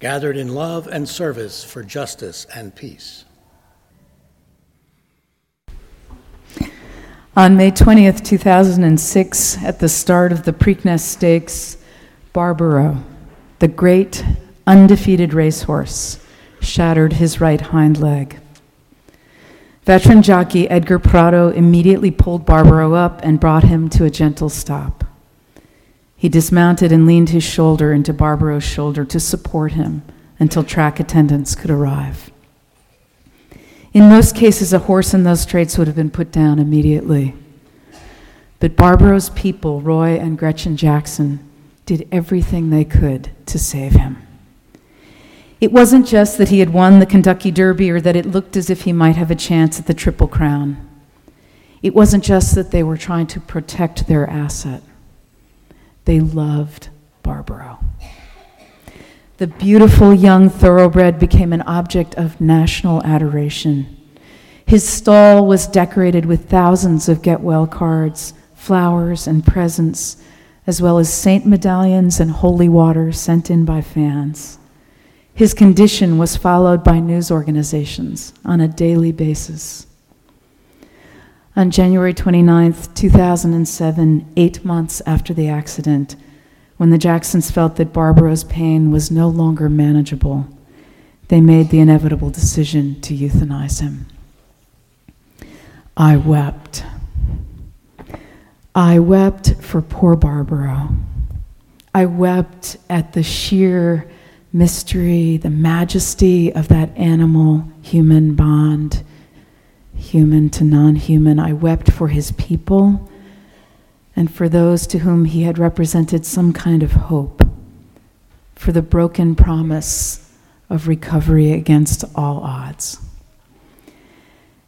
gathered in love and service for justice and peace. On May 20th, 2006, at the start of the Preakness Stakes, Barbaro, the great undefeated racehorse, shattered his right hind leg. Veteran jockey Edgar Prado immediately pulled Barbaro up and brought him to a gentle stop. He dismounted and leaned his shoulder into Barbaro's shoulder to support him until track attendants could arrive. In most cases, a horse in those straits would have been put down immediately. But Barbaro's people, Roy and Gretchen Jackson, did everything they could to save him. It wasn't just that he had won the Kentucky Derby or that it looked as if he might have a chance at the Triple Crown. It wasn't just that they were trying to protect their asset. They loved Barbaro. The beautiful young thoroughbred became an object of national adoration. His stall was decorated with thousands of get well cards, flowers, and presents, as well as saint medallions and holy water sent in by fans. His condition was followed by news organizations on a daily basis. On January 29, 2007, eight months after the accident, when the Jacksons felt that Barbaro's pain was no longer manageable, they made the inevitable decision to euthanize him. I wept. I wept for poor Barbaro. I wept at the sheer mystery, the majesty of that animal human bond, human to non human. I wept for his people and for those to whom he had represented some kind of hope, for the broken promise of recovery against all odds.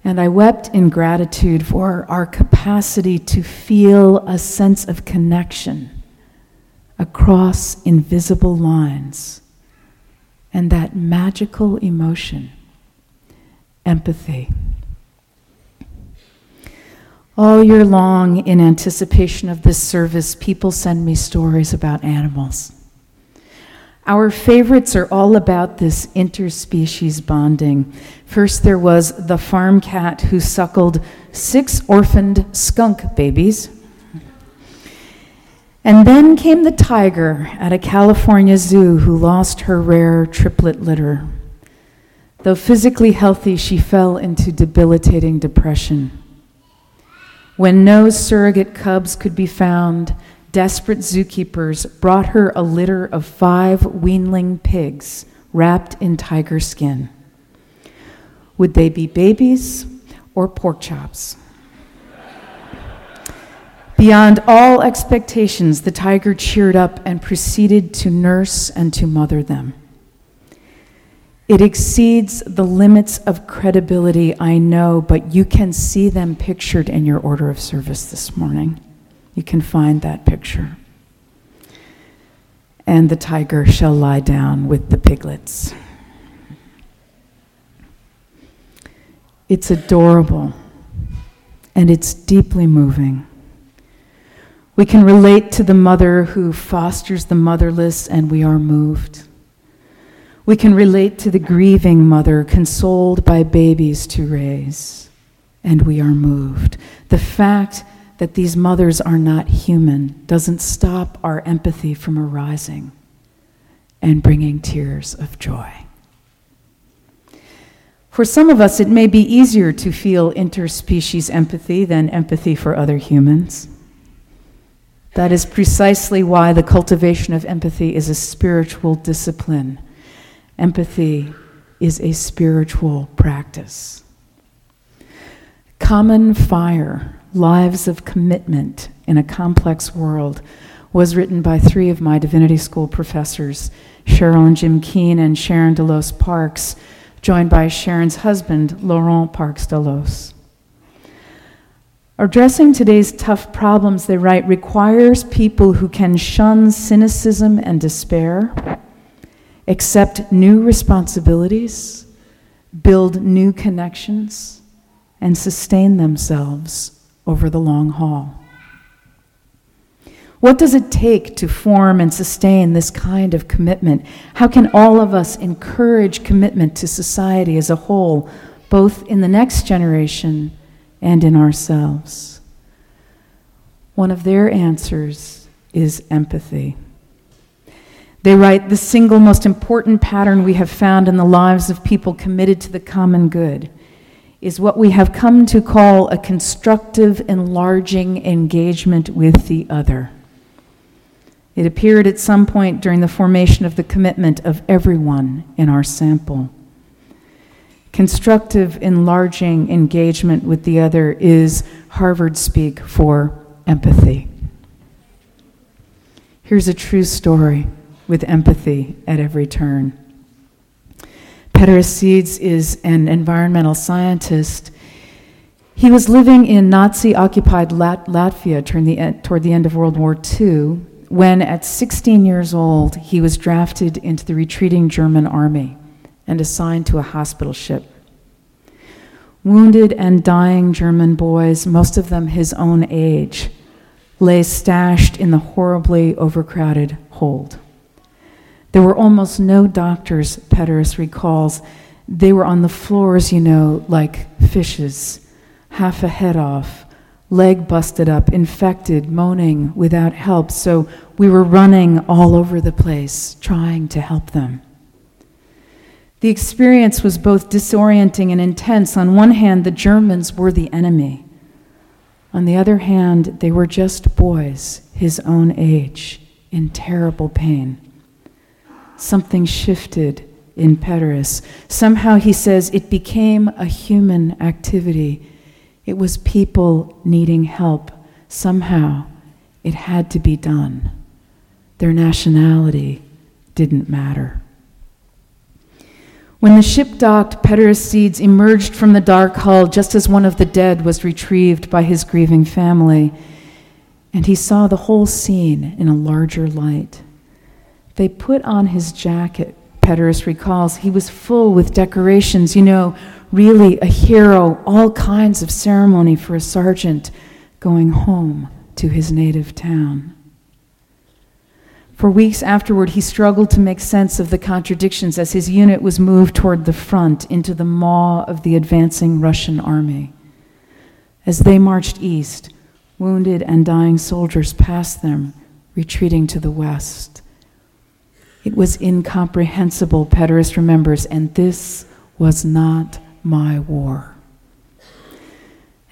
And I wept in gratitude for our capacity to feel a sense of connection across invisible lines and that magical emotion, empathy. All year long, in anticipation of this service, people send me stories about animals. Our favorites are all about this interspecies bonding. First, there was the farm cat who suckled six orphaned skunk babies and then came the tiger at a California zoo who lost her rare triplet litter. Though physically healthy, she fell into debilitating depression. When no surrogate cubs could be found, desperate zookeepers brought her a litter of five weanling pigs wrapped in tiger skin. Would they be babies or pork chops? Beyond all expectations, the tiger cheered up and proceeded to nurse and to mother them. It exceeds the limits of credibility, I know, but you can see them pictured in your order of service this morning. You can find that picture. And the tiger shall lie down with the piglets. It's adorable and it's deeply moving. We can relate to the mother who fosters the motherless, and we are moved. We can relate to the grieving mother consoled by babies to raise, and we are moved. The fact that these mothers are not human doesn't stop our empathy from arising and bringing tears of joy. For some of us, it may be easier to feel interspecies empathy than empathy for other humans. That is precisely why the cultivation of empathy is a spiritual discipline. Empathy is a spiritual practice. Common fire, lives of commitment in a complex world. was written by three of my divinity school professors, Cheryl and Jim Keen and Sharon Daloz Parks, joined by Sharon's husband, Laurent Parks Daloz. Addressing today's tough problems, they write, requires people who can shun cynicism and despair, accept new responsibilities, build new connections, and sustain themselves over the long haul. What does it take to form and sustain this kind of commitment? How can all of us encourage commitment to society as a whole, both in the next generation and in ourselves? One of their answers is empathy. They write The single most important pattern we have found in the lives of people committed to the common good is what we have come to call a constructive, enlarging engagement with the other. It appeared at some point during the formation of the commitment of everyone in our sample. Constructive, enlarging engagement with the other is Harvard speak for empathy. Here's a true story with empathy at every turn. Peter Seeds is an environmental scientist. He was living in Nazi occupied Lat- Latvia toward the, toward the end of World War II when, at 16 years old, he was drafted into the retreating German army and assigned to a hospital ship. Wounded and dying German boys, most of them his own age, lay stashed in the horribly overcrowded hold. There were almost no doctors, Pederis recalls. They were on the floors, you know, like fishes, half a head off, leg busted up, infected, moaning without help. So we were running all over the place trying to help them. The experience was both disorienting and intense. On one hand, the Germans were the enemy. On the other hand, they were just boys, his own age, in terrible pain. Something shifted in Pederis. Somehow, he says, it became a human activity it was people needing help. Somehow, it had to be done. Their nationality didn't matter. When the ship docked, Pederis Seeds emerged from the dark hull just as one of the dead was retrieved by his grieving family, and he saw the whole scene in a larger light. They put on his jacket, Pederis recalls. He was full with decorations, you know, really a hero, all kinds of ceremony for a sergeant going home to his native town. For weeks afterward, he struggled to make sense of the contradictions as his unit was moved toward the front into the maw of the advancing Russian army. As they marched east, wounded and dying soldiers passed them, retreating to the west. It was incomprehensible, Pederis remembers, and this was not my war.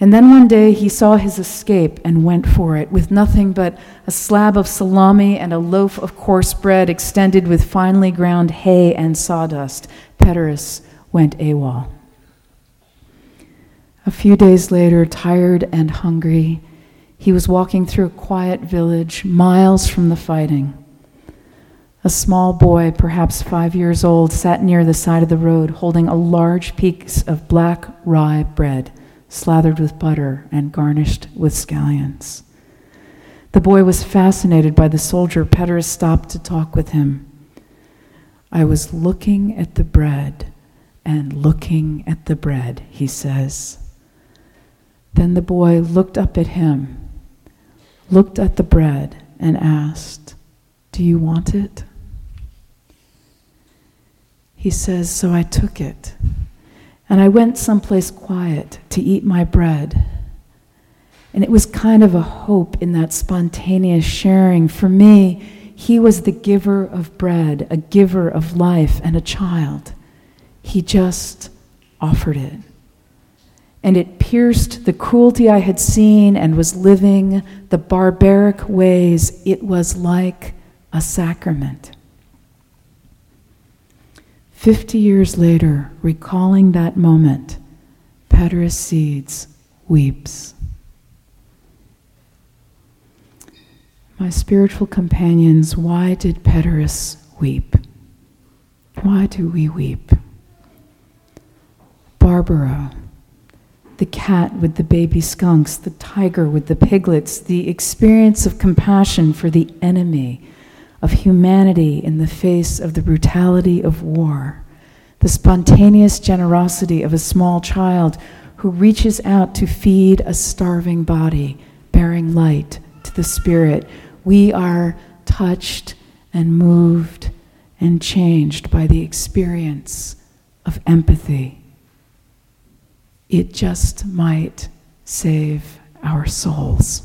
And then one day he saw his escape and went for it, with nothing but a slab of salami and a loaf of coarse bread extended with finely ground hay and sawdust. Pederis went AWOL. A few days later, tired and hungry, he was walking through a quiet village miles from the fighting. A small boy, perhaps five years old, sat near the side of the road holding a large piece of black rye bread, slathered with butter and garnished with scallions. The boy was fascinated by the soldier. Pederis stopped to talk with him. I was looking at the bread and looking at the bread, he says. Then the boy looked up at him, looked at the bread, and asked, Do you want it? He says, So I took it. And I went someplace quiet to eat my bread. And it was kind of a hope in that spontaneous sharing. For me, he was the giver of bread, a giver of life, and a child. He just offered it. And it pierced the cruelty I had seen and was living, the barbaric ways. It was like a sacrament. Fifty years later, recalling that moment, Pederis Seeds weeps. My spiritual companions, why did Paeterus weep? Why do we weep? Barbaro, the cat with the baby skunks, the tiger with the piglets, the experience of compassion for the enemy, of humanity in the face of the brutality of war, the spontaneous generosity of a small child who reaches out to feed a starving body, bearing light to the spirit. We are touched and moved and changed by the experience of empathy. It just might save our souls.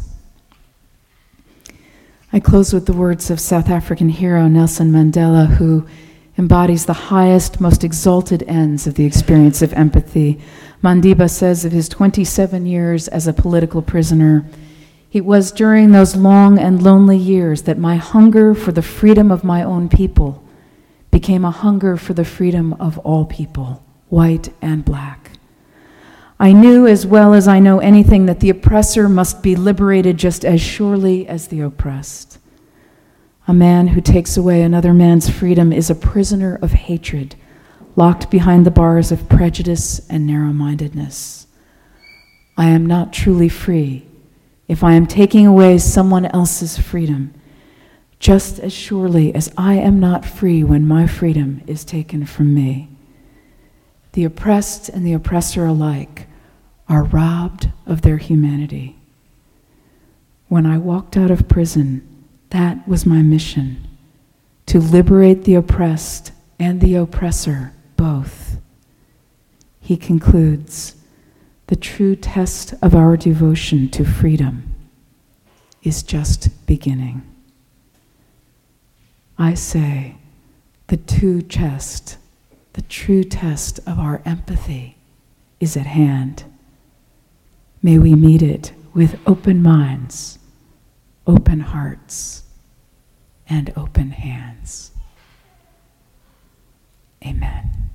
I close with the words of South African hero Nelson Mandela, who embodies the highest, most exalted ends of the experience of empathy. Madiba says of his 27 years as a political prisoner, it was during those long and lonely years that my hunger for the freedom of my own people became a hunger for the freedom of all people, white and black. I knew as well as I know anything that the oppressor must be liberated just as surely as the oppressed. A man who takes away another man's freedom is a prisoner of hatred, locked behind the bars of prejudice and narrow mindedness. I am not truly free if I am taking away someone else's freedom, just as surely as I am not free when my freedom is taken from me. The oppressed and the oppressor alike are robbed of their humanity. When I walked out of prison, that was my mission to liberate the oppressed and the oppressor both. He concludes the true test of our devotion to freedom is just beginning. I say, the true test, the true test of our empathy is at hand. May we meet it with open minds, open hearts, and open hands. Amen.